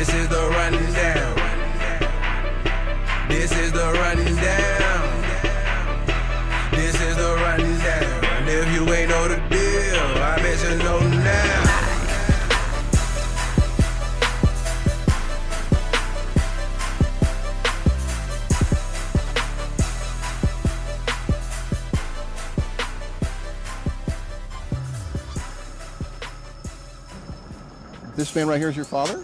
This is the rundown. This is the rundown. This is the rundown. And if you ain't know the deal, I bet you know now. This man right here is your father?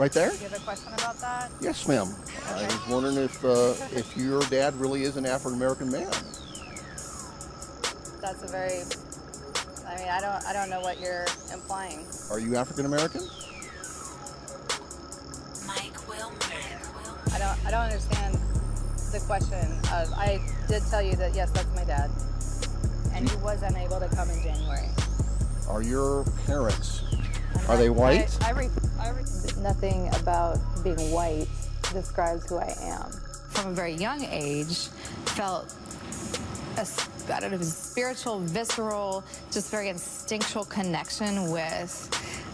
Right there? Do you have a question about that? Yes, ma'am. I was wondering if uh, if your dad really is an African American man. That's a very. I mean, I don't. I don't know what you're implying. Are you African American? Mike Wilmer. I don't. I don't understand the question. Of, I did tell you that yes, that's my dad, and he was unable to come in January. Are your parents? Are they white? I, I, I re, nothing about being white describes who I am. from a very young age felt a, s- I don't know, it spiritual, visceral, just very instinctual connection with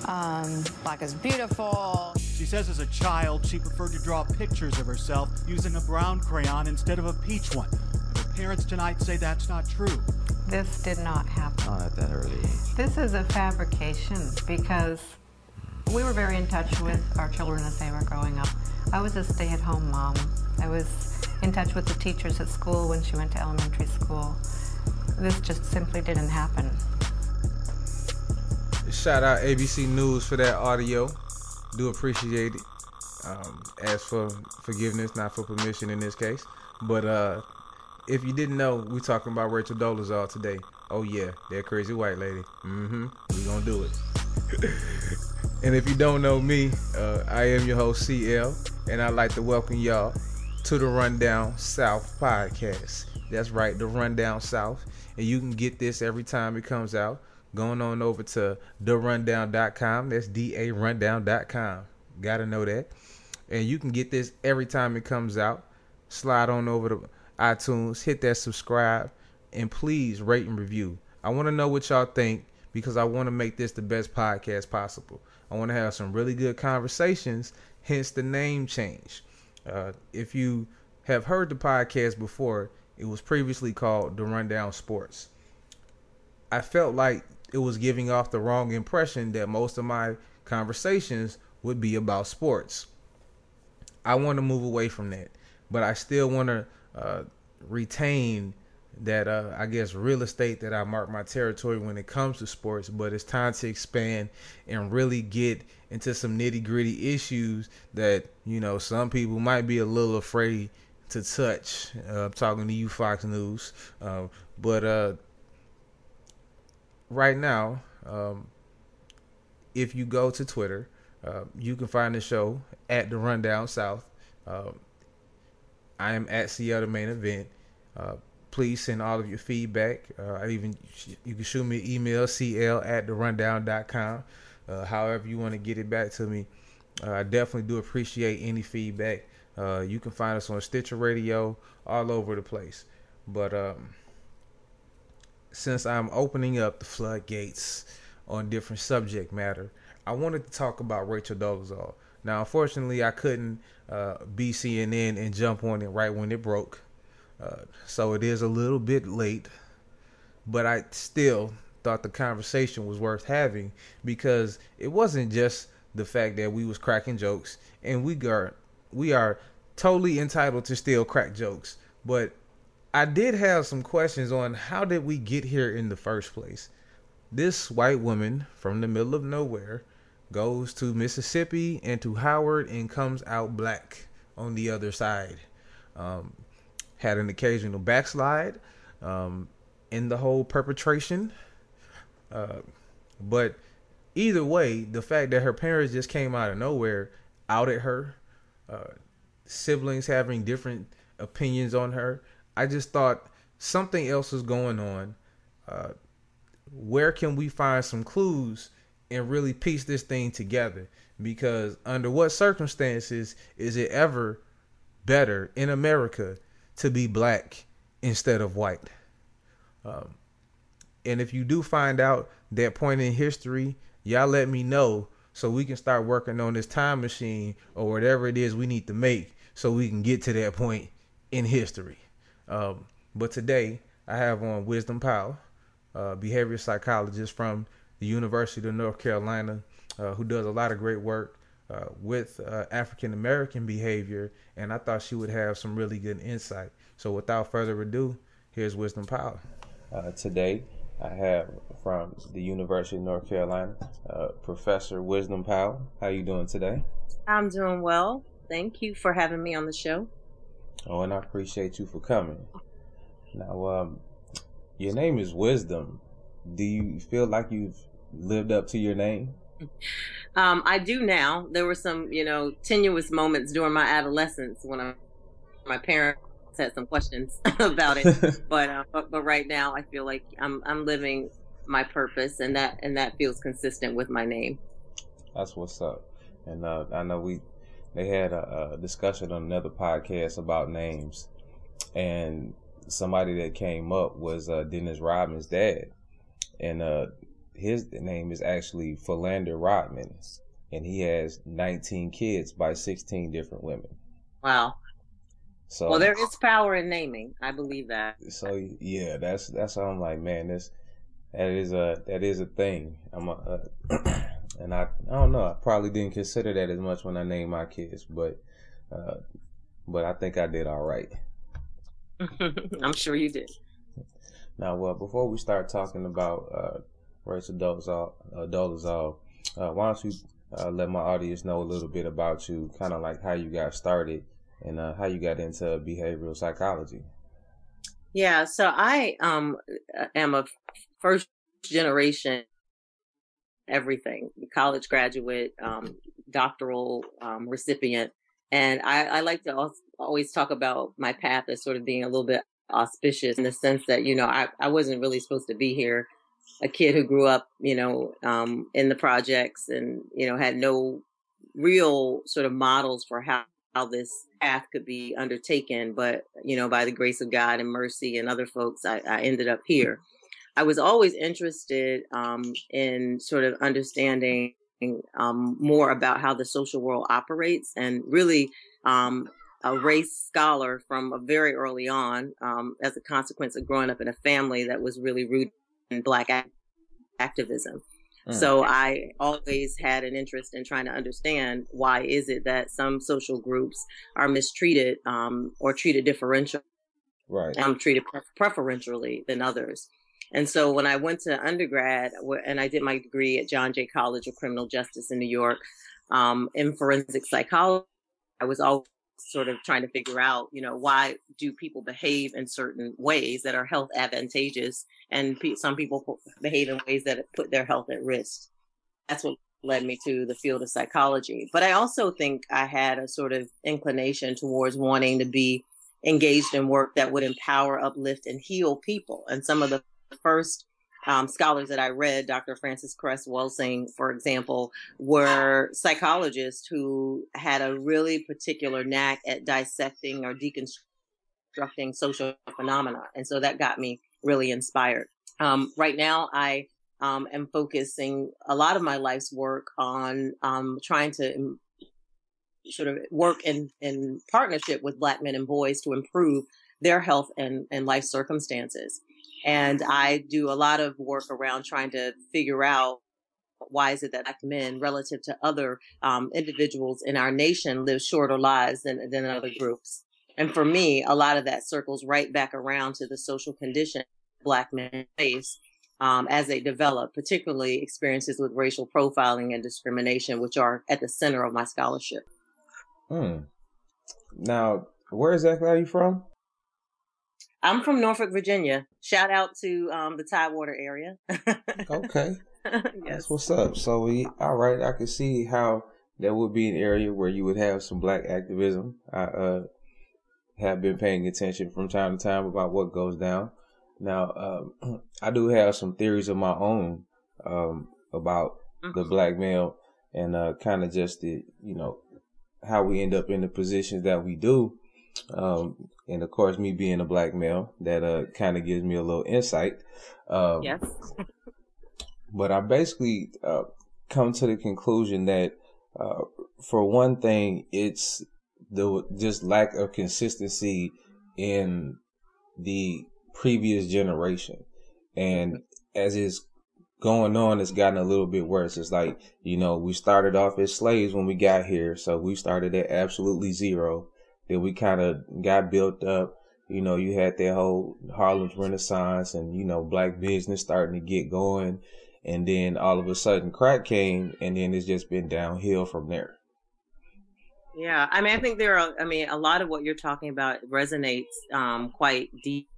um, Black is beautiful. She says as a child, she preferred to draw pictures of herself using a brown crayon instead of a peach one. And her parents tonight say that's not true. This did not happen. Not at that early age. This is a fabrication because we were very in touch with our children as they were growing up. I was a stay at home mom. I was in touch with the teachers at school when she went to elementary school. This just simply didn't happen. Shout out ABC News for that audio. Do appreciate it. Um, ask for forgiveness, not for permission in this case. But uh, if you didn't know, we're talking about Rachel Dolezal today. Oh yeah, that crazy white lady. Mm-hmm. We gonna do it. and if you don't know me, uh, I am your host CL, and I'd like to welcome y'all to the Rundown South podcast. That's right, the Rundown South, and you can get this every time it comes out. Going on over to therundown.com. That's D-A rundown.com. Gotta know that. And you can get this every time it comes out. Slide on over to iTunes, hit that subscribe, and please rate and review. I want to know what y'all think because I want to make this the best podcast possible. I want to have some really good conversations, hence the name change. Uh, if you have heard the podcast before, it was previously called The Rundown Sports. I felt like it was giving off the wrong impression that most of my conversations would be about sports. I want to move away from that, but I still want to uh, retain that uh, I guess real estate that I mark my territory when it comes to sports. But it's time to expand and really get into some nitty gritty issues that you know some people might be a little afraid to touch. Uh, I'm talking to you, Fox News, uh, but uh, right now, um, if you go to Twitter, uh, you can find the show at the Rundown South. Uh, I am at Seattle Main Event. Please send all of your feedback. Uh, I even you can shoot me an email cl at the rundown.com. Uh, however you want to get it back to me. Uh, I definitely do appreciate any feedback. Uh, you can find us on Stitcher Radio, all over the place. But um, since I'm opening up the floodgates on different subject matter, I wanted to talk about Rachel Dolezal. Now, unfortunately, I couldn't uh, be CNN and jump on it right when it broke, uh, so it is a little bit late. But I still thought the conversation was worth having because it wasn't just the fact that we was cracking jokes, and we are we are totally entitled to still crack jokes, but I did have some questions on how did we get here in the first place. This white woman from the middle of nowhere goes to Mississippi and to Howard and comes out black on the other side. Um, had an occasional backslide um, in the whole perpetration. Uh, but either way, the fact that her parents just came out of nowhere, outed her, uh, siblings having different opinions on her, I just thought something else was going on. Uh, where can we find some clues and really piece this thing together? Because under what circumstances is it ever better in America to be black instead of white? Um, and if you do find out that point in history, y'all let me know so we can start working on this time machine or whatever it is we need to make so we can get to that point in history. Um, but today I have on Wisdom Powell, uh, behavior psychologist from the University of North Carolina, uh, who does a lot of great work uh, with uh, African American behavior, and I thought she would have some really good insight. So without further ado, here's Wisdom Powell. Uh, today, I have from the University of North Carolina, uh, Professor Wisdom Powell. How you doing today? I'm doing well. Thank you for having me on the show. Oh, and I appreciate you for coming. Now, um, your name is Wisdom. Do you feel like you've lived up to your name? Um, I do now. There were some, you know, tenuous moments during my adolescence when I, my parents had some questions about it. but, uh, but but right now, I feel like I'm I'm living my purpose, and that and that feels consistent with my name. That's what's up. And uh, I know we they had a, a discussion on another podcast about names, and somebody that came up was uh, Dennis Rodman's dad, and uh, his name is actually Philander Rodman, and he has 19 kids by 16 different women. Wow. So well, there is power in naming. I believe that. So yeah, that's that's how I'm like, man, this that is a that is a thing. I'm a, uh, and I I don't know. I probably didn't consider that as much when I named my kids, but uh, but I think I did all right. I'm sure you did. Now, well, before we start talking about uh, Rachel Dolezal, uh, Dolezal uh, why don't you uh, let my audience know a little bit about you, kind of like how you got started and uh, how you got into behavioral psychology? Yeah, so I um, am a first generation everything college graduate, um, doctoral um, recipient. And I, I like to always talk about my path as sort of being a little bit auspicious in the sense that, you know, I, I wasn't really supposed to be here a kid who grew up, you know, um, in the projects and, you know, had no real sort of models for how, how this path could be undertaken. But, you know, by the grace of God and mercy and other folks, I, I ended up here. I was always interested um, in sort of understanding um, more about how the social world operates and really um, a race scholar from a very early on um, as a consequence of growing up in a family that was really rooted black activism. Mm. So I always had an interest in trying to understand why is it that some social groups are mistreated um, or treated differential, right? Um, treated pre- preferentially than others. And so when I went to undergrad and I did my degree at John Jay College of Criminal Justice in New York um, in forensic psychology, I was always sort of trying to figure out, you know, why do people behave in certain ways that are health advantageous, and pe- some people behave in ways that put their health at risk. That's what led me to the field of psychology. But I also think I had a sort of inclination towards wanting to be engaged in work that would empower, uplift, and heal people. And some of the first um, scholars that I read, Dr. Frances Cress Welsing, for example, were psychologists who had a really particular knack at dissecting or deconstructing social phenomena. And so that got me really inspired. Um, right now, I um, am focusing a lot of my life's work on um, trying to sort of work in, in partnership with Black men and boys to improve their health and, and life circumstances. And I do a lot of work around trying to figure out why is it that black men relative to other um, individuals in our nation live shorter lives than, than other groups. And for me, a lot of that circles right back around to the social condition black men face um, as they develop, particularly experiences with racial profiling and discrimination, which are at the center of my scholarship. Hmm. Now, where exactly are you from? I'm from Norfolk, Virginia. Shout out to um, the Tidewater area. okay. yes. That's what's up. So we all right. I can see how that would be an area where you would have some black activism. I uh, have been paying attention from time to time about what goes down. Now, um, I do have some theories of my own um, about mm-hmm. the black male and uh, kind of just the you know how we end up in the positions that we do. Um, and of course, me being a black male, that uh, kind of gives me a little insight. Um, yes. but I basically uh, come to the conclusion that, uh, for one thing, it's the just lack of consistency in the previous generation, and as it's going on, it's gotten a little bit worse. It's like you know we started off as slaves when we got here, so we started at absolutely zero. Then we kind of got built up. You know, you had that whole Harlem's Renaissance and, you know, black business starting to get going. And then all of a sudden crack came and then it's just been downhill from there. Yeah, I mean, I think there are. I mean, a lot of what you're talking about resonates um, quite deep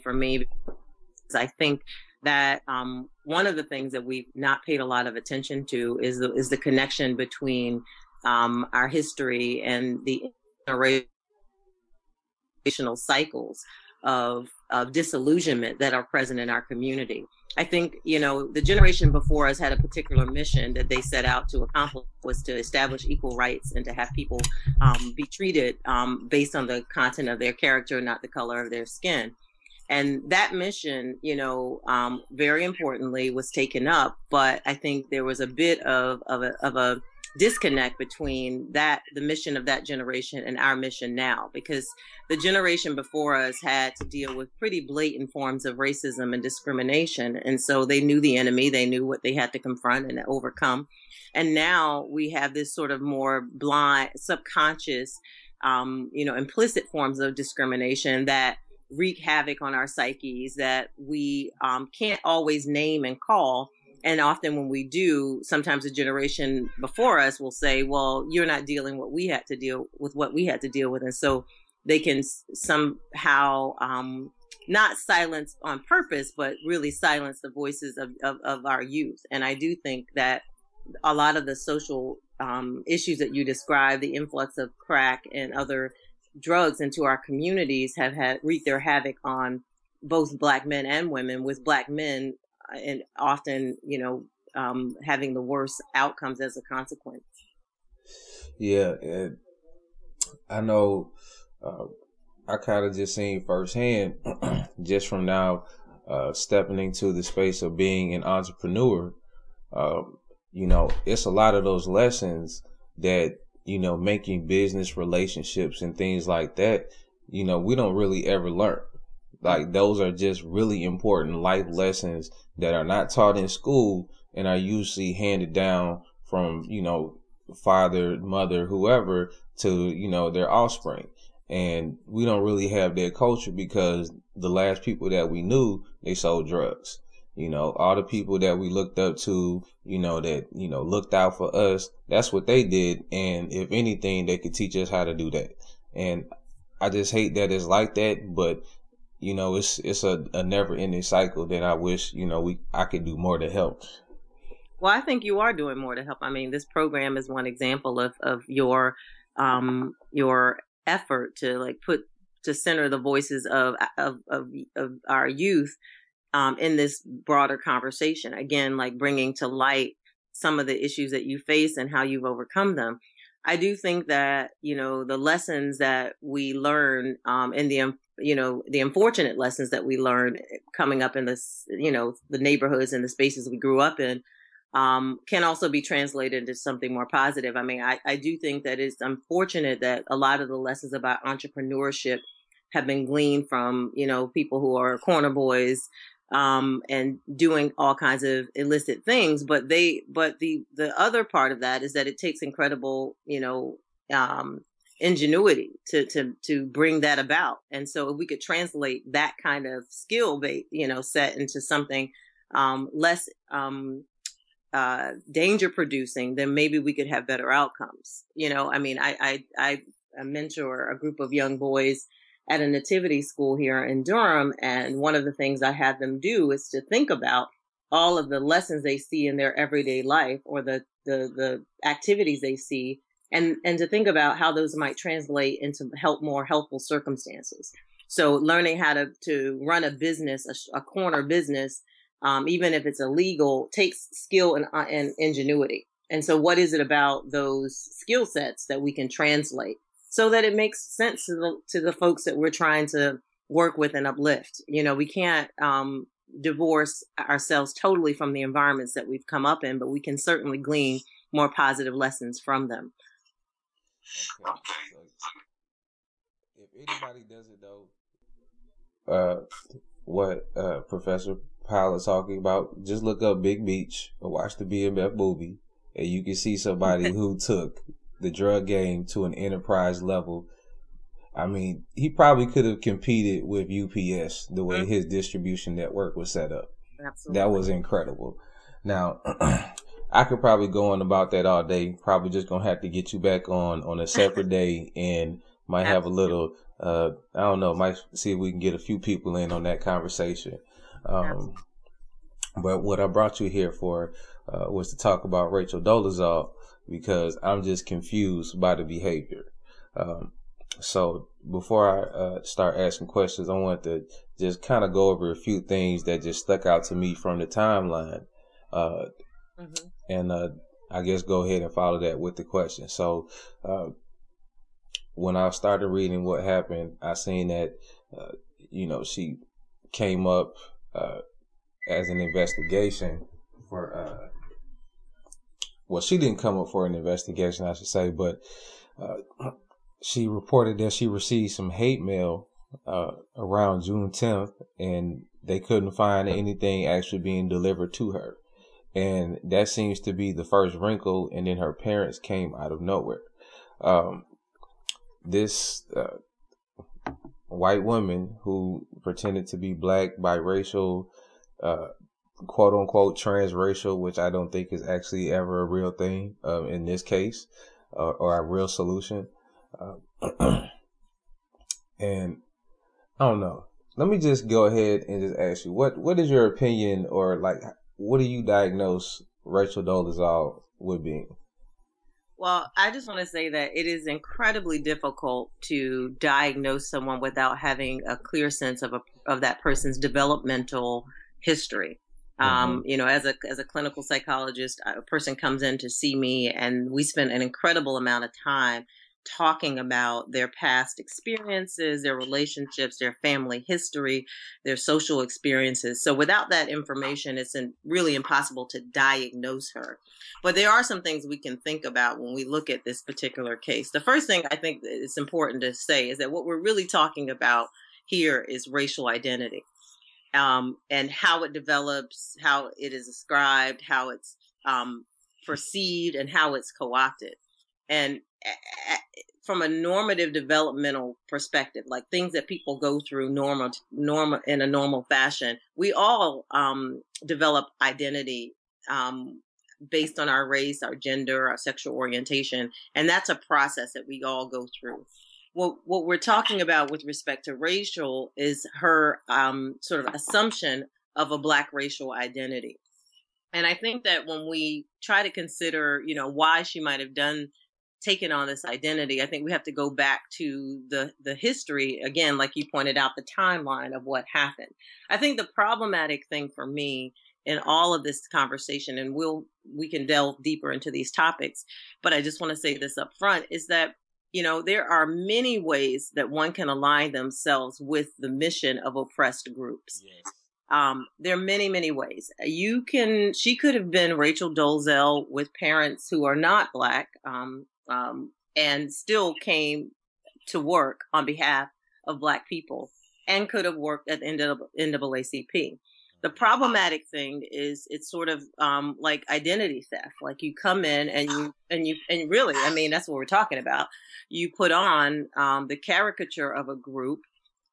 for me. Because I think that um, one of the things that we've not paid a lot of attention to is the is the connection between um, our history and the generational cycles of of disillusionment that are present in our community. I think, you know, the generation before us had a particular mission that they set out to accomplish was to establish equal rights and to have people um, be treated um, based on the content of their character, not the color of their skin. And that mission, you know, um, very importantly was taken up, but I think there was a bit of, of a, of a disconnect between that the mission of that generation and our mission now because the generation before us had to deal with pretty blatant forms of racism and discrimination and so they knew the enemy they knew what they had to confront and overcome and now we have this sort of more blind subconscious um, you know implicit forms of discrimination that wreak havoc on our psyches that we um, can't always name and call and often when we do sometimes a generation before us will say well you're not dealing what we had to deal with what we had to deal with. And so they can somehow um, not silence on purpose but really silence the voices of, of, of, our youth. And i do think that a lot of the social um, issues that you describe the influx of crack and other drugs into our communities have had wreaked their havoc on both black men and women with black men and often, you know, um, having the worst outcomes as a consequence. Yeah, and I know uh, I kind of just seen firsthand, just from now uh, stepping into the space of being an entrepreneur. Um, you know, it's a lot of those lessons that you know making business relationships and things like that. You know, we don't really ever learn. Like those are just really important life lessons that are not taught in school and are usually handed down from, you know, father, mother, whoever to, you know, their offspring. And we don't really have that culture because the last people that we knew, they sold drugs. You know, all the people that we looked up to, you know, that, you know, looked out for us, that's what they did. And if anything, they could teach us how to do that. And I just hate that it's like that, but you know, it's it's a, a never ending cycle that I wish, you know, we I could do more to help. Well, I think you are doing more to help. I mean, this program is one example of of your um your effort to like put to center the voices of of of, of our youth um in this broader conversation. Again, like bringing to light some of the issues that you face and how you've overcome them. I do think that you know the lessons that we learn um, in the you know the unfortunate lessons that we learned coming up in this you know the neighborhoods and the spaces we grew up in um, can also be translated into something more positive. I mean, I, I do think that it's unfortunate that a lot of the lessons about entrepreneurship have been gleaned from you know people who are corner boys um, and doing all kinds of illicit things. But they, but the the other part of that is that it takes incredible, you know, um, ingenuity to to to bring that about. And so, if we could translate that kind of skill, base, you know, set into something um, less um, uh, danger producing, then maybe we could have better outcomes. You know, I mean, I I mentor a group of young boys at a nativity school here in Durham. And one of the things I had them do is to think about all of the lessons they see in their everyday life or the, the, the activities they see and, and to think about how those might translate into help more helpful circumstances. So learning how to, to run a business, a, a corner business, um, even if it's illegal, takes skill and, uh, and ingenuity. And so what is it about those skill sets that we can translate? so that it makes sense to the to the folks that we're trying to work with and uplift. You know, we can't um, divorce ourselves totally from the environments that we've come up in, but we can certainly glean more positive lessons from them. Okay. So if anybody doesn't know uh, what uh, Professor Powell is talking about, just look up Big Meech or watch the BMF movie, and you can see somebody who took the drug game to an enterprise level. I mean, he probably could have competed with UPS the way mm-hmm. his distribution network was set up. Absolutely. That was incredible. Now, I could probably go on about that all day. Probably just gonna have to get you back on on a separate day and might have a little. Uh, I don't know. Might see if we can get a few people in on that conversation. Um, but what I brought you here for uh, was to talk about Rachel Dolezal because I'm just confused by the behavior. Um, so before I uh, start asking questions, I want to just kind of go over a few things that just stuck out to me from the timeline. Uh, mm-hmm. And uh, I guess go ahead and follow that with the question. So uh, when I started reading what happened, I seen that, uh, you know, she came up uh, as an investigation for, well, she didn't come up for an investigation, I should say, but she reported that she received some hate mail uh, around June 10th, and they couldn't find anything actually being delivered to her. And that seems to be the first wrinkle. And then her parents came out of nowhere. Um, this uh, white woman who pretended to be black, biracial, uh, quote unquote transracial, which I don't think is actually ever a real thing uh, in this case uh, or a real solution. Uh, and I don't know. Let me just go ahead and just ask you what what is your opinion or like what do you diagnose Rachel Dolezal with being? Well, I just want to say that it is incredibly difficult to diagnose someone without having a clear sense of a, of that person's developmental history. Um, mm-hmm. Um, you know, as a as a clinical psychologist, a person comes in to see me, and we spend an incredible amount of time talking about their past experiences, their relationships, their family history, their social experiences. So without that information, it's really impossible to diagnose her. But there are some things we can think about when we look at this particular case. The first thing I think it's important to say is that what we're really talking about here is racial identity. Um, and how it develops, how it is ascribed, how it's um, perceived, and how it's co-opted. And from a normative developmental perspective, like things that people go through normal, normal in a normal fashion, we all um, develop identity um, based on our race, our gender, our sexual orientation, and that's a process that we all go through. What what we're talking about with respect to racial is her um, sort of assumption of a black racial identity. And I think that when we try to consider, you know, why she might have done taken on this identity, I think we have to go back to the the history again, like you pointed out, the timeline of what happened. I think the problematic thing for me in all of this conversation, and we'll we can delve deeper into these topics, but I just want to say this up front is that you know there are many ways that one can align themselves with the mission of oppressed groups. Yes. Um, there are many, many ways. You can, she could have been Rachel Dolezal with parents who are not black. Um, um, and still came to work on behalf of Black people and could have worked at the NAACP. The problematic thing is it's sort of um, like identity theft. Like you come in and you and you and really, I mean, that's what we're talking about. You put on um, the caricature of a group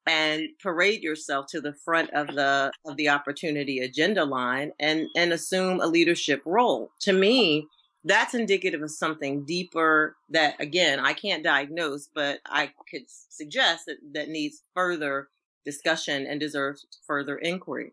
and parade yourself to the front of the of the opportunity agenda line and and assume a leadership role. To me, that's indicative of something deeper that again i can't diagnose but i could suggest that that needs further discussion and deserves further inquiry.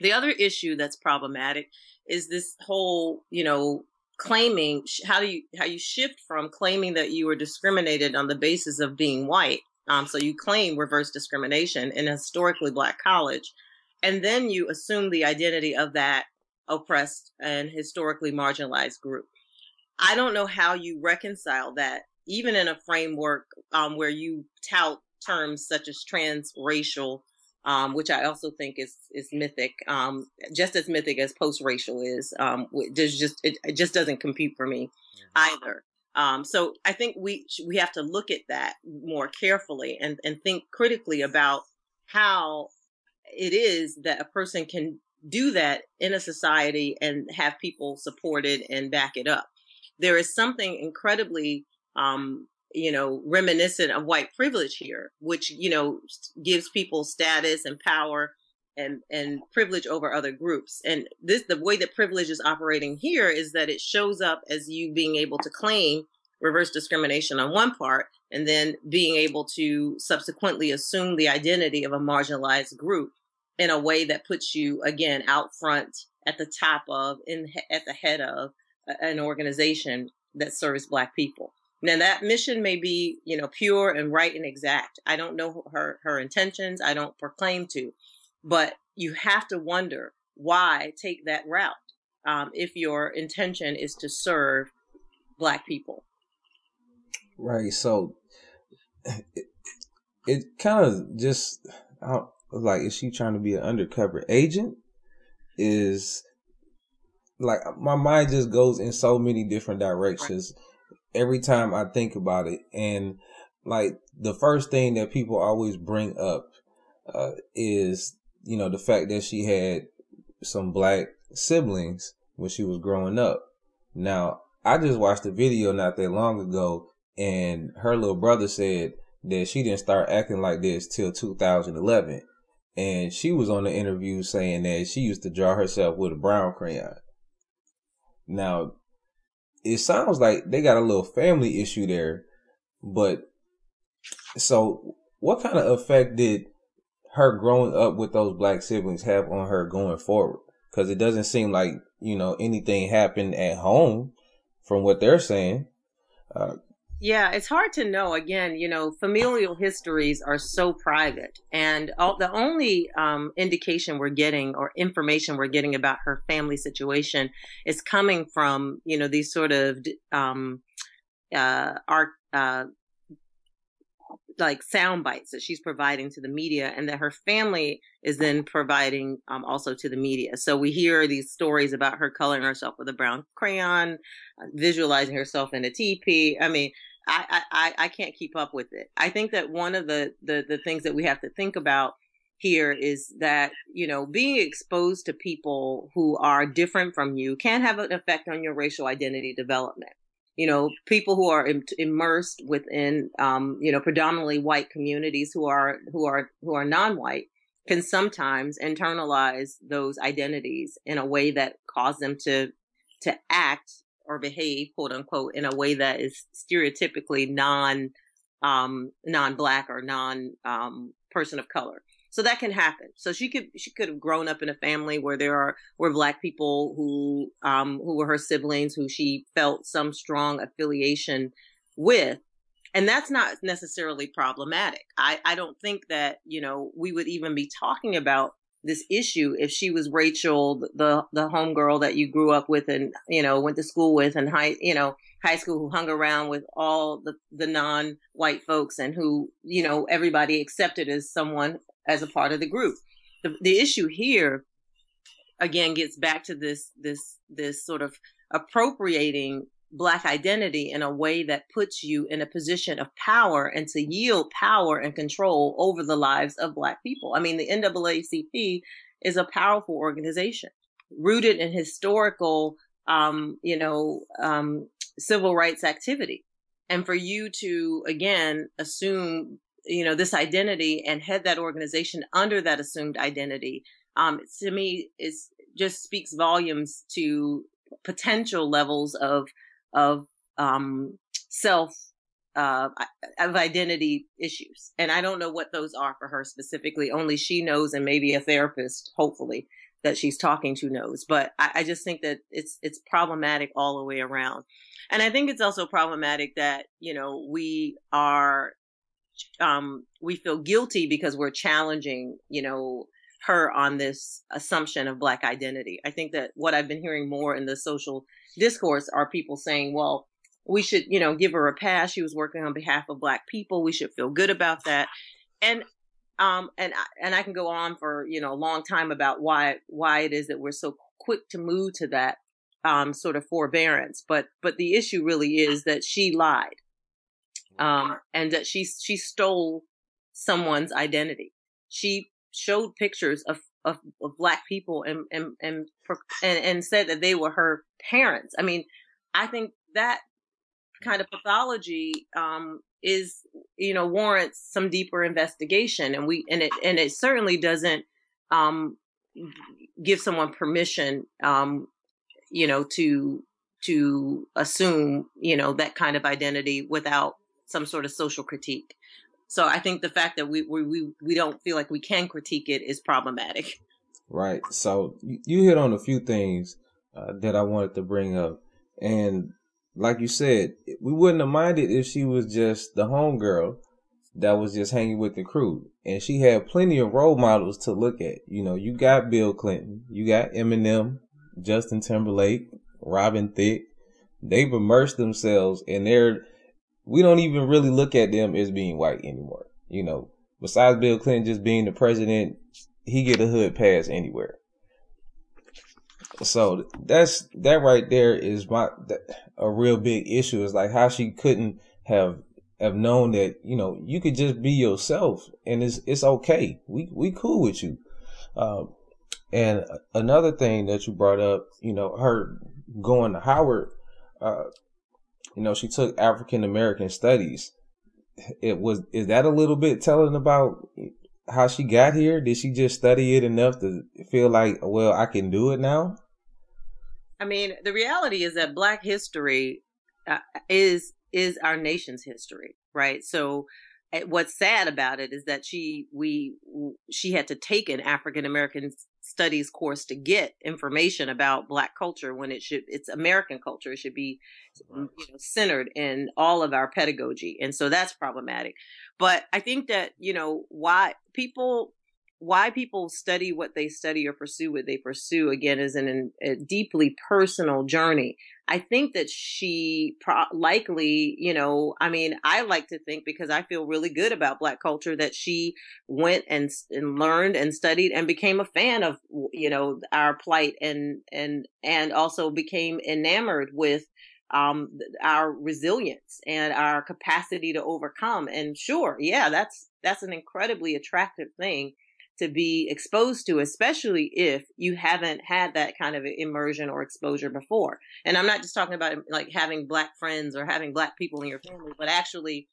The other issue that's problematic is this whole you know claiming how do you how you shift from claiming that you were discriminated on the basis of being white um, so you claim reverse discrimination in a historically black college and then you assume the identity of that oppressed and historically marginalized group I don't know how you reconcile that, even in a framework um, where you tout terms such as transracial um, which I also think is is mythic, um, just as mythic as post racial is. Um, there's just it, it, just doesn't compute for me either. Um, so I think we we have to look at that more carefully and and think critically about how it is that a person can do that in a society and have people support it and back it up. There is something incredibly um, you know, reminiscent of white privilege here, which, you know, gives people status and power and, and privilege over other groups. And this, the way that privilege is operating here is that it shows up as you being able to claim reverse discrimination on one part and then being able to subsequently assume the identity of a marginalized group in a way that puts you again out front at the top of in at the head of an organization that serves black people now that mission may be, you know, pure and right and exact. I don't know her her intentions. I don't proclaim to, but you have to wonder why take that route um, if your intention is to serve black people. Right. So it, it kind of just like is she trying to be an undercover agent? Is like my mind just goes in so many different directions. Every time I think about it. And like the first thing that people always bring up uh, is, you know, the fact that she had some black siblings when she was growing up. Now, I just watched a video not that long ago, and her little brother said that she didn't start acting like this till 2011. And she was on the interview saying that she used to draw herself with a brown crayon. Now, it sounds like they got a little family issue there. But so what kind of effect did her growing up with those black siblings have on her going forward? Because it doesn't seem like, you know, anything happened at home from what they're saying. Uh, yeah, it's hard to know. Again, you know, familial histories are so private, and all, the only um, indication we're getting or information we're getting about her family situation is coming from you know these sort of um, uh, art. Uh, like sound bites that she's providing to the media and that her family is then providing um, also to the media. So we hear these stories about her coloring herself with a brown crayon, uh, visualizing herself in a teepee. I mean, I, I, I can't keep up with it. I think that one of the, the, the things that we have to think about here is that, you know, being exposed to people who are different from you can have an effect on your racial identity development. You know, people who are Im- immersed within, um, you know, predominantly white communities who are, who are, who are non-white can sometimes internalize those identities in a way that cause them to, to act or behave, quote unquote, in a way that is stereotypically non um, non black or non um, person of color. So that can happen. So she could she could have grown up in a family where there are were black people who um, who were her siblings who she felt some strong affiliation with. And that's not necessarily problematic. I, I don't think that, you know, we would even be talking about this issue if she was Rachel, the the homegirl that you grew up with and you know went to school with and high you know high school who hung around with all the the non white folks and who you know everybody accepted as someone as a part of the group. The the issue here again gets back to this this this sort of appropriating black identity in a way that puts you in a position of power and to yield power and control over the lives of black people. I mean, the NAACP is a powerful organization rooted in historical, um, you know, um, civil rights activity. And for you to, again, assume, you know, this identity and head that organization under that assumed identity, um, to me is just speaks volumes to potential levels of of um, self uh, of identity issues. And I don't know what those are for her specifically. Only she knows, and maybe a therapist, hopefully, that she's talking to knows. But I, I just think that it's it's problematic all the way around. And I think it's also problematic that you know we are um, we feel guilty because we're challenging you know her on this assumption of black identity. I think that what I've been hearing more in the social discourse are people saying, well, we should, you know, give her a pass. She was working on behalf of black people. We should feel good about that. And um, and and I can go on for you know a long time about why why it is that we're so quick to move to that um, sort of forbearance. But but the issue really is that she lied, um, and that she she stole someone's identity. She showed pictures of of, of black people and, and and and and said that they were her parents. I mean, I think that kind of pathology um, is you know warrants some deeper investigation, and we and it and it certainly doesn't um, give someone permission, um, you know, to to assume you know that kind of identity without some sort of social critique. So I think the fact that we we we don't feel like we can critique it is problematic. Right. So you hit on a few things uh, that I wanted to bring up, and like you said, we wouldn't have minded if she was just the homegirl that was just hanging with the crew, and she had plenty of role models to look at. You know, you got Bill Clinton, you got Eminem, Justin Timberlake, Robin Thicke. They've immersed themselves in their we don't even really look at them as being white anymore. You know, besides Bill Clinton just being the president, he get a hood pass anywhere. So that's that right there is my a real big issue is like how she couldn't have have known that you know you could just be yourself and it's it's okay. We we cool with you. Um, and another thing that you brought up, you know, her going to Howard, uh, you know, she took African American studies. It was is that a little bit telling about how she got here? Did she just study it enough to feel like, well, I can do it now? I mean, the reality is that Black history uh, is is our nation's history, right? So, eh, what's sad about it is that she we she had to take an African American studies course to get information about black culture when it should it's american culture it should be mm, you know, centered in all of our pedagogy and so that's problematic but i think that you know why people why people study what they study or pursue what they pursue again is an, a deeply personal journey. I think that she pro- likely, you know, I mean, I like to think because I feel really good about black culture that she went and and learned and studied and became a fan of, you know, our plight and and and also became enamored with um our resilience and our capacity to overcome. And sure yeah that's that's an incredibly attractive thing to be exposed to, especially if you haven't had that kind of immersion or exposure before. And I'm not just talking about like having black friends or having black people in your family, but actually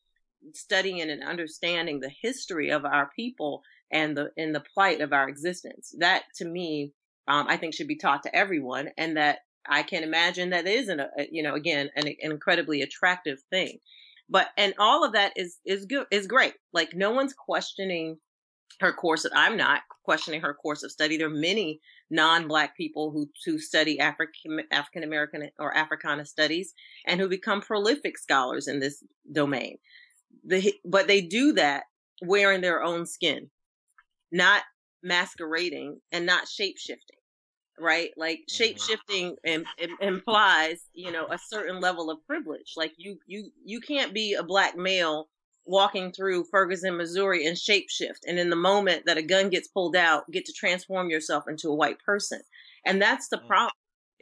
studying and understanding the history of our people and the in the plight of our existence. That to me, um, I think should be taught to everyone, and that I can imagine that isn't a, you know again an, an incredibly attractive thing. But and all of that is is good is great. Like no one's questioning her course. I'm not questioning her course of study. There are many non-black people who who study African African American or Africana studies and who become prolific scholars in this domain. The, but they do that wearing their own skin, not masquerading and not shape shifting. Right, like mm-hmm. shape shifting Im- Im- implies, you know, a certain level of privilege. Like you, you, you can't be a black male walking through Ferguson, Missouri and shapeshift. And in the moment that a gun gets pulled out, get to transform yourself into a white person. And that's the mm. problem.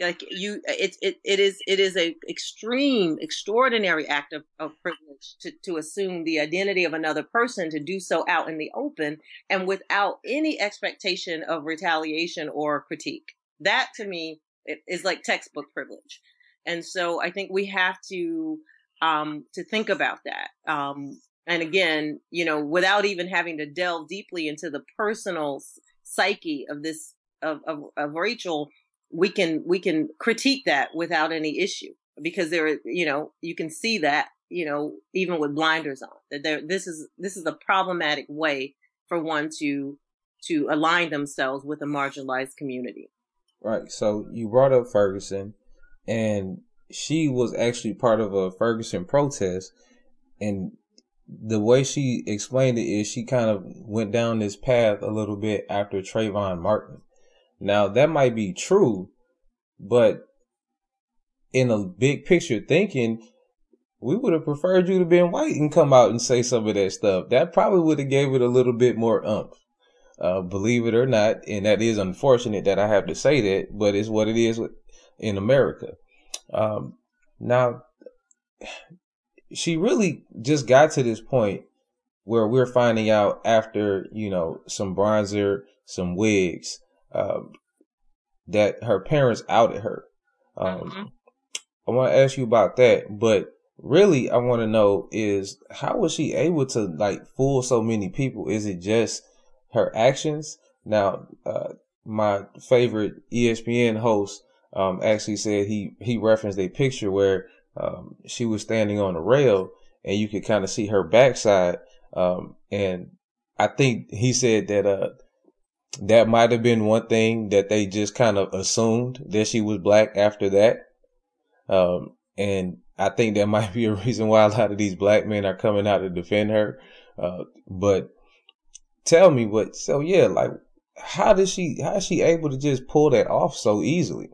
Like you, it, it, it is, it is a extreme, extraordinary act of, of privilege to, to assume the identity of another person, to do so out in the open and without any expectation of retaliation or critique. That to me is like textbook privilege. And so I think we have to, um, to think about that. Um, and again, you know, without even having to delve deeply into the personal psyche of this of, of, of Rachel, we can we can critique that without any issue because there, you know, you can see that, you know, even with blinders on, that there this is this is a problematic way for one to to align themselves with a marginalized community. Right. So you brought up Ferguson, and she was actually part of a Ferguson protest, and the way she explained it is she kind of went down this path a little bit after Trayvon Martin. Now that might be true, but in a big picture thinking, we would have preferred you to be white and come out and say some of that stuff. That probably would have gave it a little bit more umph. Uh, believe it or not, and that is unfortunate that I have to say that, but it's what it is in America. Um, now, she really just got to this point where we're finding out after, you know, some bronzer, some wigs, um, that her parents outed her. Um, mm-hmm. I want to ask you about that, but really I want to know is how was she able to like fool so many people? Is it just her actions? Now, uh, my favorite ESPN host, um, actually said he, he referenced a picture where, um, she was standing on a rail and you could kind of see her backside. Um, and I think he said that, uh, that might have been one thing that they just kind of assumed that she was black after that. Um, and I think that might be a reason why a lot of these black men are coming out to defend her. Uh, but tell me what, so yeah, like, how does she, how is she able to just pull that off so easily?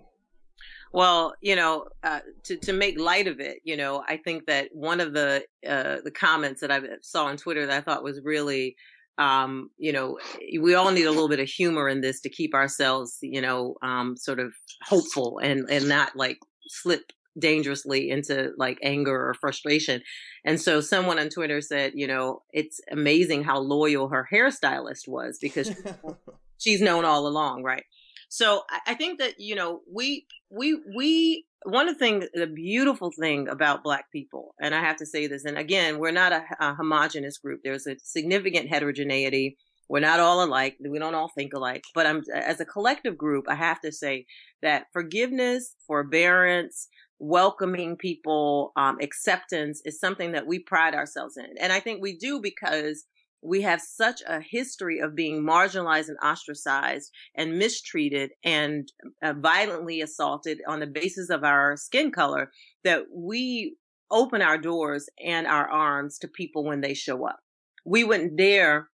Well, you know, uh, to to make light of it, you know, I think that one of the uh, the comments that I saw on Twitter that I thought was really um, you know, we all need a little bit of humor in this to keep ourselves, you know, um, sort of hopeful and, and not like slip dangerously into like anger or frustration. And so someone on Twitter said, you know, it's amazing how loyal her hairstylist was because she's known all along, right? So I think that, you know, we, we, we one of the things, the beautiful thing about Black people, and I have to say this, and again, we're not a, a homogenous group. There's a significant heterogeneity. We're not all alike. We don't all think alike. But I'm, as a collective group, I have to say that forgiveness, forbearance, welcoming people, um, acceptance is something that we pride ourselves in. And I think we do because we have such a history of being marginalized and ostracized and mistreated and uh, violently assaulted on the basis of our skin color that we open our doors and our arms to people when they show up. We wouldn't dare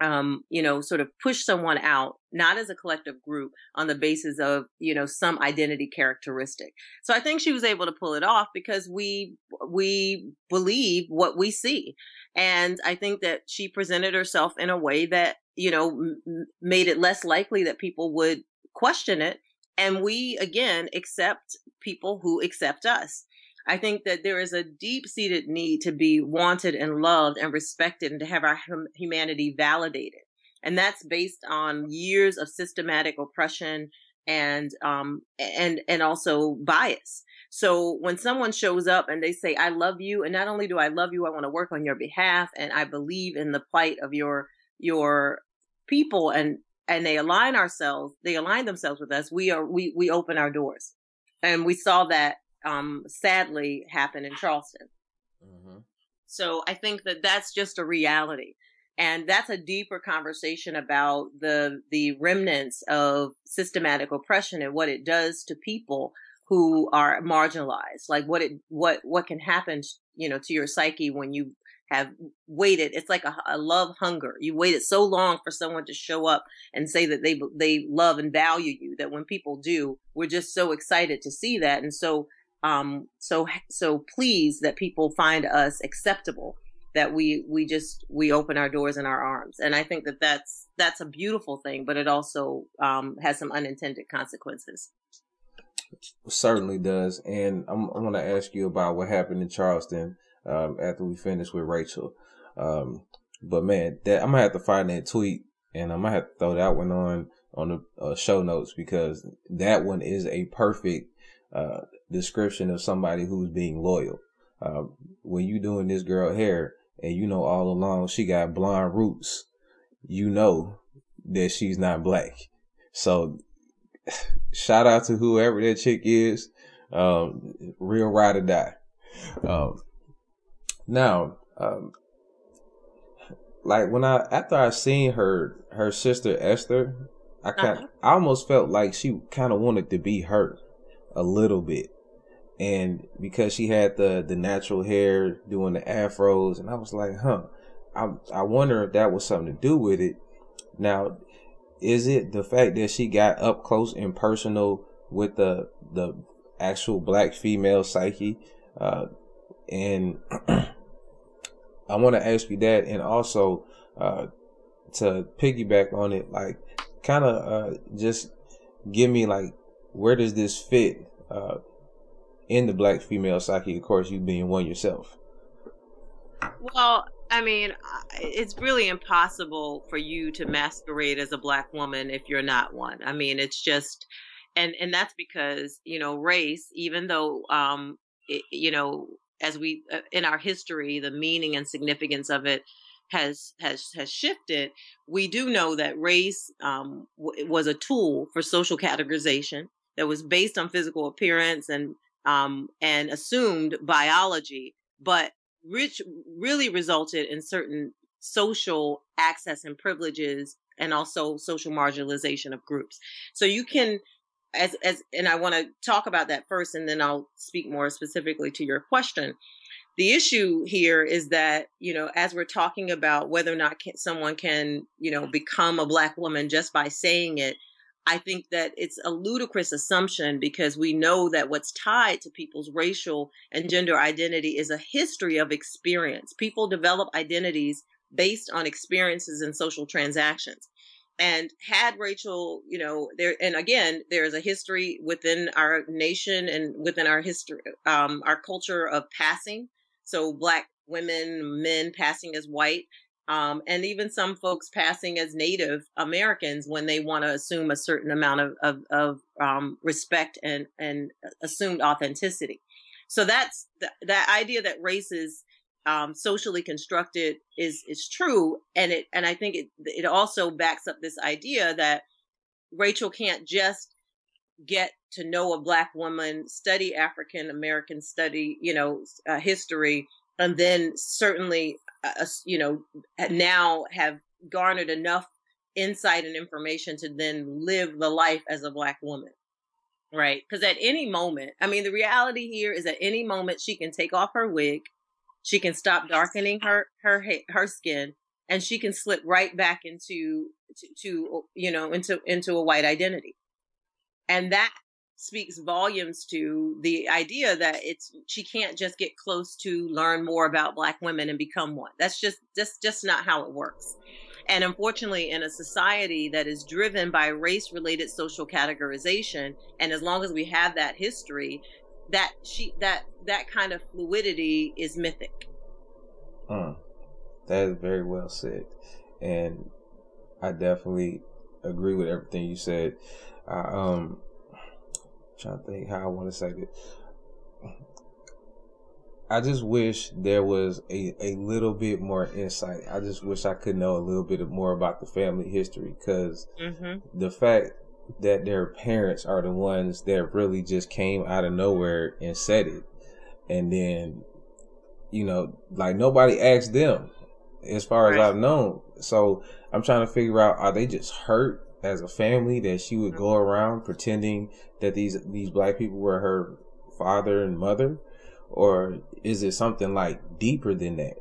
um, you know, sort of push someone out, not as a collective group on the basis of, you know, some identity characteristic. So I think she was able to pull it off because we, we believe what we see. And I think that she presented herself in a way that, you know, m- made it less likely that people would question it. And we, again, accept people who accept us. I think that there is a deep seated need to be wanted and loved and respected and to have our hum- humanity validated. And that's based on years of systematic oppression and, um, and, and also bias. So when someone shows up and they say, I love you, and not only do I love you, I want to work on your behalf and I believe in the plight of your, your people and, and they align ourselves, they align themselves with us, we are, we, we open our doors. And we saw that um, sadly happened in Charleston. Mm-hmm. So I think that that's just a reality. And that's a deeper conversation about the, the remnants of systematic oppression and what it does to people who are marginalized. Like what it, what, what can happen, you know, to your psyche when you have waited. It's like a, a, love hunger. You waited so long for someone to show up and say that they they love and value you that when people do, we're just so excited to see that. And so um, so so pleased that people find us acceptable that we we just we open our doors and our arms. And i think that that's that's a beautiful thing but it also um, has some unintended consequences. Certainly does. And i'm, I'm going to ask you about what happened in charleston um, after we finish with rachel. Um, but man that i'm gonna have to find that tweet and i'm gonna have to throw that one on on the uh, show notes because that one is a perfect uh, description of somebody who's being loyal. Uh, when you doing this girl hair and you know all along she got blonde roots, you know that she's not black. So shout out to whoever that chick is. Um, real ride or die. Um, now, um, like when I after I seen her her sister Esther, I kind uh-huh. I almost felt like she kind of wanted to be her a little bit and because she had the the natural hair doing the afros and i was like huh i i wonder if that was something to do with it. Now is it the fact that she got up close and personal with the the actual black female psyche? Uh, And I want to ask you that, and also uh, to piggyback on it, like kind of uh, just give me like where does this fit? Uh, in the black female psyche? Of course, you being one yourself. Well, I mean, it's really impossible for you to masquerade as a black woman if you're not one. I mean, it's just, and and that's because you know race, even though um, it, you know, as we uh, in our history, the meaning and significance of it has has has shifted. We do know that race um, w- was a tool for social categorization that was based on physical appearance and um, and assumed biology, but which really resulted in certain social access and privileges and also social marginalization of groups. So you can as as and I want to talk about that first and then I'll speak more specifically to your question. The issue here is that, you know, as we're talking about whether or not can, someone can, you know, become a black woman just by saying it, I think that it's a ludicrous assumption because we know that what's tied to people's racial and gender identity is a history of experience. People develop identities based on experiences and social transactions. And had Rachel, you know, there, and again, there is a history within our nation and within our history, um, our culture of passing. So black women, men passing as white um, and even some folks passing as Native Americans when they want to assume a certain amount of of, of um, respect and and assumed authenticity. So that's the, that idea that race is um, socially constructed is is true, and it and I think it it also backs up this idea that Rachel can't just get to know a black woman, study African American study, you know, uh, history, and then certainly uh, you know, now have garnered enough insight and information to then live the life as a black woman. Right. Because at any moment, I mean, the reality here is at any moment she can take off her wig, she can stop darkening her, her, her skin, and she can slip right back into, to, to you know, into, into a white identity. And that speaks volumes to the idea that it's she can't just get close to learn more about black women and become one. That's just just just not how it works. And unfortunately in a society that is driven by race related social categorization and as long as we have that history that she that that kind of fluidity is mythic. Hmm. that is very well said. And i definitely agree with everything you said. I, um trying to think how I want to say it. I just wish there was a, a little bit more insight. I just wish I could know a little bit more about the family history because mm-hmm. the fact that their parents are the ones that really just came out of nowhere and said it. And then, you know, like nobody asked them as far right. as I've known. So I'm trying to figure out, are they just hurt as a family that she would go around pretending that these these black people were her father and mother or is it something like deeper than that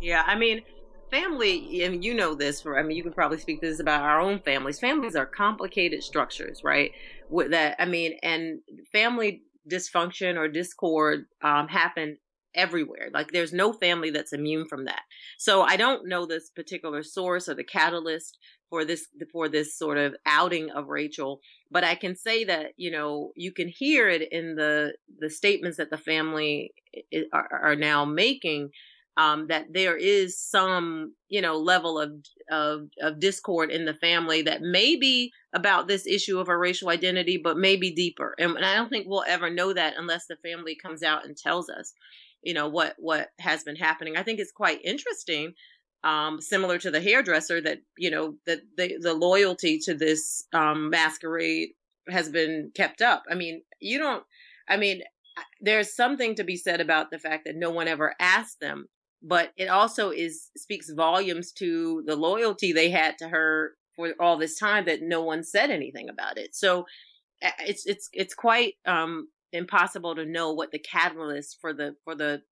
yeah i mean family and you know this for i mean you can probably speak this about our own families families are complicated structures right with that i mean and family dysfunction or discord um, happen everywhere. Like there's no family that's immune from that. So I don't know this particular source or the catalyst for this for this sort of outing of Rachel, but I can say that you know you can hear it in the the statements that the family are, are now making. Um, that there is some, you know, level of, of of discord in the family that may be about this issue of her racial identity, but maybe deeper. And, and I don't think we'll ever know that unless the family comes out and tells us, you know, what what has been happening. I think it's quite interesting um, similar to the hairdresser that you know that the the loyalty to this um, masquerade has been kept up. I mean, you don't. I mean, there's something to be said about the fact that no one ever asked them, but it also is speaks volumes to the loyalty they had to her for all this time that no one said anything about it. So it's it's it's quite um, impossible to know what the catalyst for the for the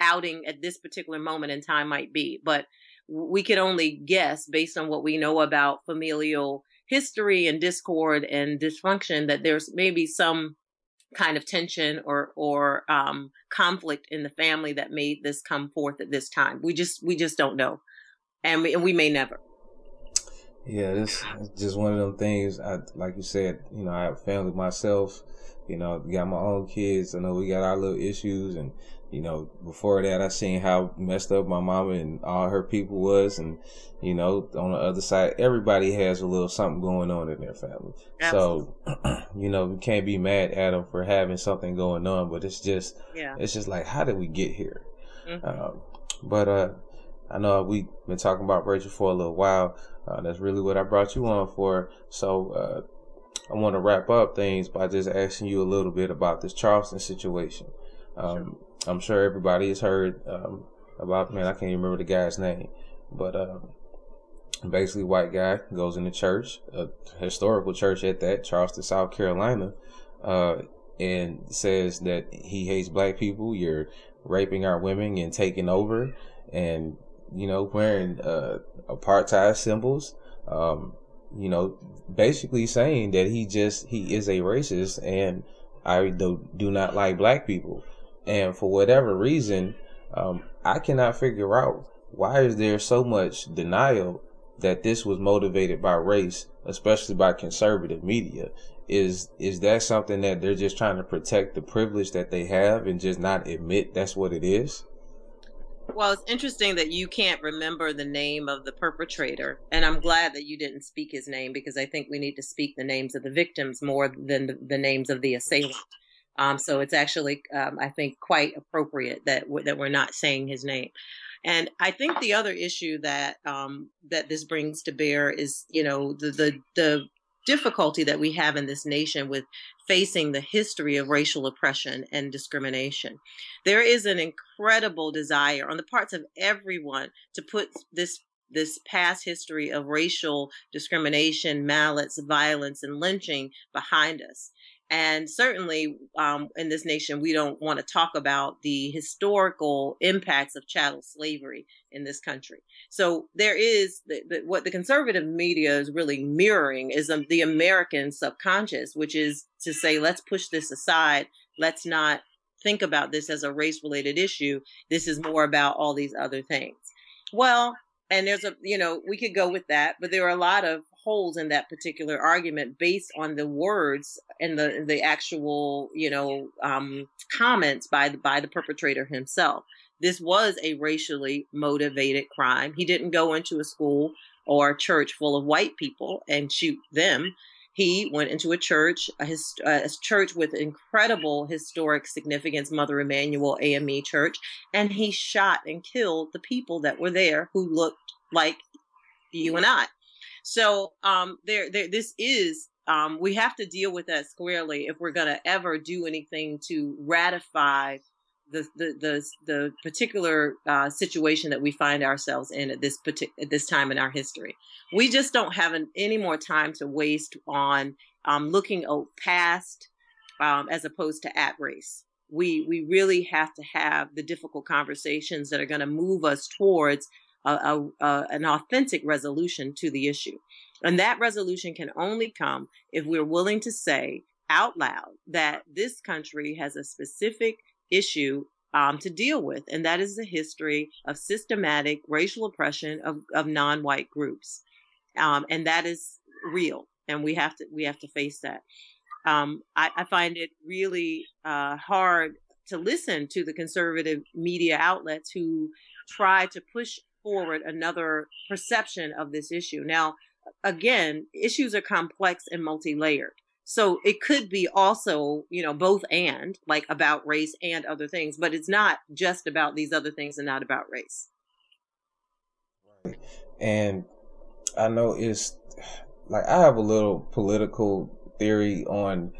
outing at this particular moment in time might be, but we can only guess based on what we know about familial history and discord and dysfunction that there's maybe some kind of tension or or um, conflict in the family that made this come forth at this time. We just we just don't know, and we, and we may never. Yeah, this is just one of them things. I like you said, you know, I have family myself. You know, got my own kids. I know we got our little issues, and you know, before that, I seen how messed up my mama and all her people was, and you know, on the other side, everybody has a little something going on in their family. Absolutely. So, you know, we can't be mad at them for having something going on, but it's just, yeah, it's just like, how did we get here? Mm-hmm. Um, but uh, I know we've been talking about Rachel for a little while. Uh, that's really what I brought you on for. So uh, I want to wrap up things by just asking you a little bit about this Charleston situation. Um, sure. I'm sure everybody has heard um, about. Man, I can't even remember the guy's name, but um, basically, white guy goes into church, a historical church at that, Charleston, South Carolina, uh, and says that he hates black people. You're raping our women and taking over, and you know, wearing uh, apartheid symbols. Um, you know, basically saying that he just he is a racist and I do, do not like black people. And for whatever reason, um, I cannot figure out why is there so much denial that this was motivated by race, especially by conservative media. Is is that something that they're just trying to protect the privilege that they have and just not admit that's what it is? Well, it's interesting that you can't remember the name of the perpetrator. And I'm glad that you didn't speak his name because I think we need to speak the names of the victims more than the, the names of the assailant. Um, so it's actually, um, I think, quite appropriate that, w- that we're not saying his name. And I think the other issue that um, that this brings to bear is, you know, the the, the difficulty that we have in this nation with facing the history of racial oppression and discrimination. There is an incredible desire on the parts of everyone to put this this past history of racial discrimination, malice, violence, and lynching behind us. And certainly um, in this nation, we don't want to talk about the historical impacts of chattel slavery in this country. So there is the, the, what the conservative media is really mirroring is um, the American subconscious, which is to say, let's push this aside. Let's not think about this as a race related issue. This is more about all these other things. Well, and there's a, you know, we could go with that, but there are a lot of holes in that particular argument based on the words and the the actual you know um, comments by the by the perpetrator himself. This was a racially motivated crime. He didn't go into a school or a church full of white people and shoot them. He went into a church, a, a church with incredible historic significance, Mother Emanuel AME Church, and he shot and killed the people that were there who looked like you and I. So um, there, there, this is um, we have to deal with that squarely if we're going to ever do anything to ratify the the the, the particular uh, situation that we find ourselves in at this at this time in our history. We just don't have an, any more time to waste on um, looking past um, as opposed to at race. We we really have to have the difficult conversations that are going to move us towards a, a, an authentic resolution to the issue. And that resolution can only come if we're willing to say out loud that this country has a specific issue um, to deal with, and that is the history of systematic racial oppression of, of non-white groups, um, and that is real, and we have to we have to face that. Um, I, I, find it really uh, hard to listen to the conservative media outlets who try to push forward another perception of this issue. Now, again, issues are complex and multi-layered. So it could be also, you know, both and like about race and other things, but it's not just about these other things and not about race. And I know it's like I have a little political theory on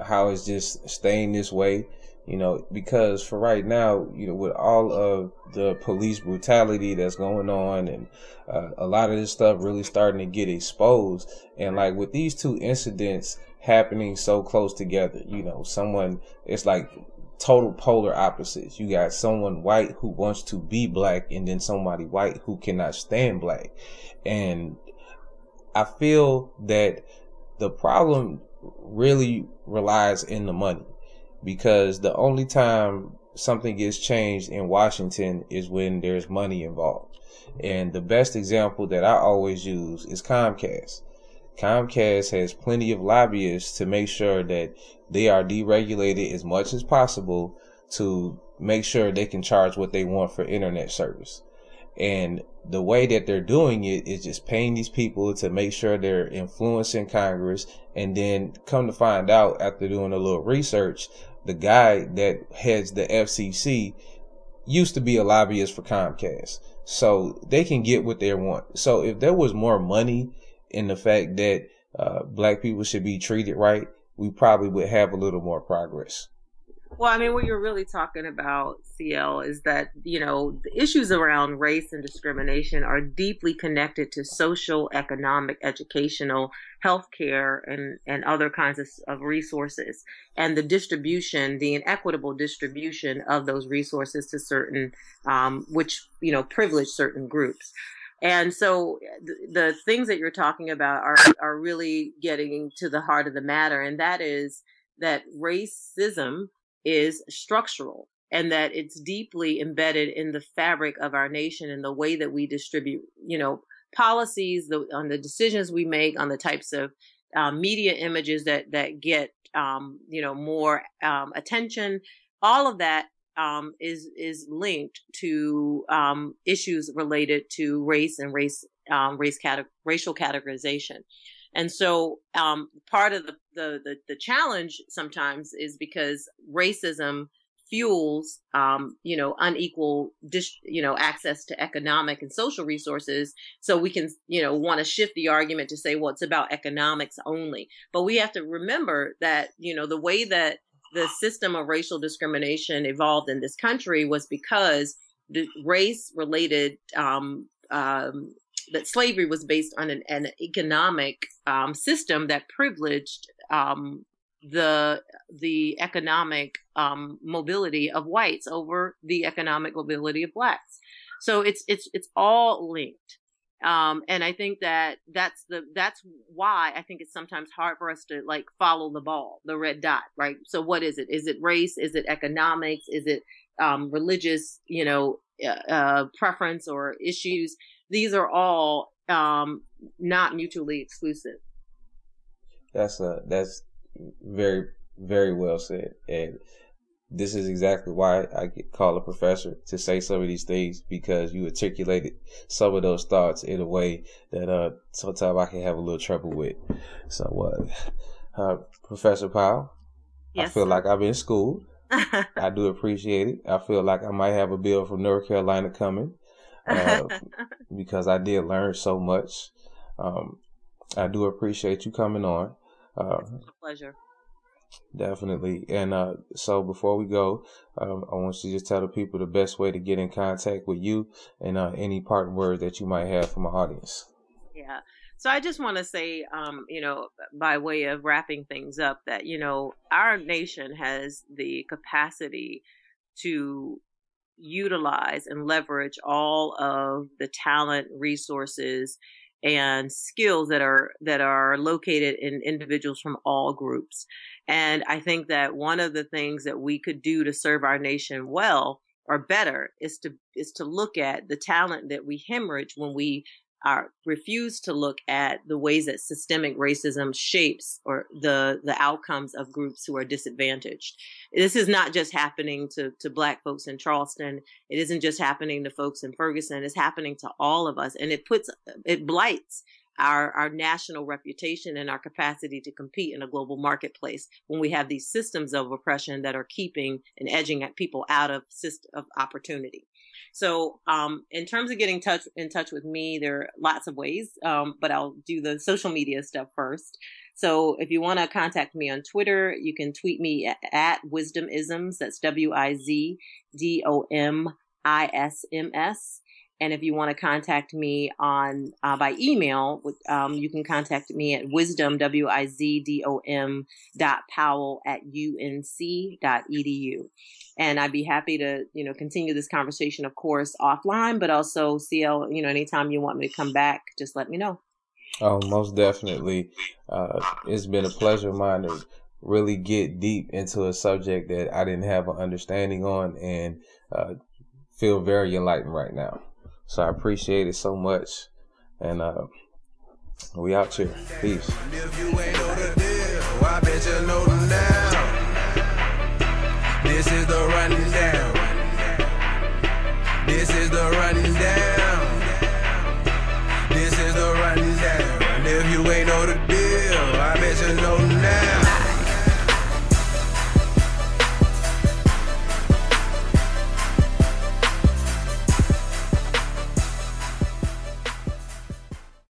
how it's just staying this way you know, because for right now, you know, with all of the police brutality that's going on and uh, a lot of this stuff really starting to get exposed, and like with these two incidents happening so close together, you know, someone, it's like total polar opposites. You got someone white who wants to be black and then somebody white who cannot stand black. And I feel that the problem really relies in the money because the only time something gets changed in Washington is when there's money involved. And the best example that I always use is Comcast. Comcast has plenty of lobbyists to make sure that they are deregulated as much as possible to make sure they can charge what they want for internet service. And the way that they're doing it is just paying these people to make sure they're influencing Congress. And then come to find out after doing a little research, the guy that heads the FCC used to be a lobbyist for Comcast. So they can get what they want. So if there was more money in the fact that uh, black people should be treated right, we probably would have a little more progress. Well, I mean, what you're really talking about, CL, is that, you know, the issues around race and discrimination are deeply connected to social, economic, educational, healthcare, and, and other kinds of, of resources. And the distribution, the inequitable distribution of those resources to certain, um, which, you know, privilege certain groups. And so the, the things that you're talking about are, are really getting to the heart of the matter. And that is that racism is structural and that it's deeply embedded in the fabric of our nation and the way that we distribute, you know, policies, the, on the decisions we make, on the types of um, media images that that get, um, you know, more um, attention. All of that um, is is linked to um, issues related to race and race um, race cate- racial categorization. And so um, part of the, the, the the challenge sometimes is because racism fuels um, you know unequal you know access to economic and social resources. So we can you know want to shift the argument to say well it's about economics only. But we have to remember that you know the way that the system of racial discrimination evolved in this country was because race related um, um, that slavery was based on an, an economic um, system that privileged um, the the economic um, mobility of whites over the economic mobility of blacks. So it's it's it's all linked. Um, and I think that that's the that's why I think it's sometimes hard for us to like follow the ball, the red dot, right? So what is it? Is it race? Is it economics? Is it um, religious, you know, uh, uh, preference or issues? These are all um, not mutually exclusive. That's a that's very very well said, and this is exactly why I get called a professor to say some of these things because you articulated some of those thoughts in a way that uh sometimes I can have a little trouble with. So, uh, uh Professor Powell, yes, I feel like I've been schooled. I do appreciate it. I feel like I might have a bill from North Carolina coming. Uh, because I did learn so much. Um, I do appreciate you coming on. Uh, pleasure. Definitely. And uh, so before we go, um, I want you to just tell the people the best way to get in contact with you and uh, any part words that you might have for my audience. Yeah. So I just want to say, um, you know, by way of wrapping things up, that, you know, our nation has the capacity to utilize and leverage all of the talent, resources, and skills that are that are located in individuals from all groups. And I think that one of the things that we could do to serve our nation well or better is to is to look at the talent that we hemorrhage when we are refuse to look at the ways that systemic racism shapes or the the outcomes of groups who are disadvantaged. This is not just happening to to black folks in Charleston. It isn't just happening to folks in Ferguson. It's happening to all of us and it puts it blights our our national reputation and our capacity to compete in a global marketplace when we have these systems of oppression that are keeping and edging at people out of system of opportunity. So, um, in terms of getting touch in touch with me, there are lots of ways, um, but I'll do the social media stuff first. So, if you want to contact me on Twitter, you can tweet me at, at Wizdomisms. That's W I Z D O M I S M S. And if you want to contact me on uh, by email, um, you can contact me at wizdom w i z d o m dot powell at unc dot edu. And I'd be happy to you know continue this conversation, of course, offline, but also CL. You know, anytime you want me to come back, just let me know. Oh, most definitely. Uh, it's been a pleasure of mine to really get deep into a subject that I didn't have an understanding on and uh, feel very enlightened right now. So I appreciate it so much. And uh, we out here. Peace. This is the running down. This is the running down.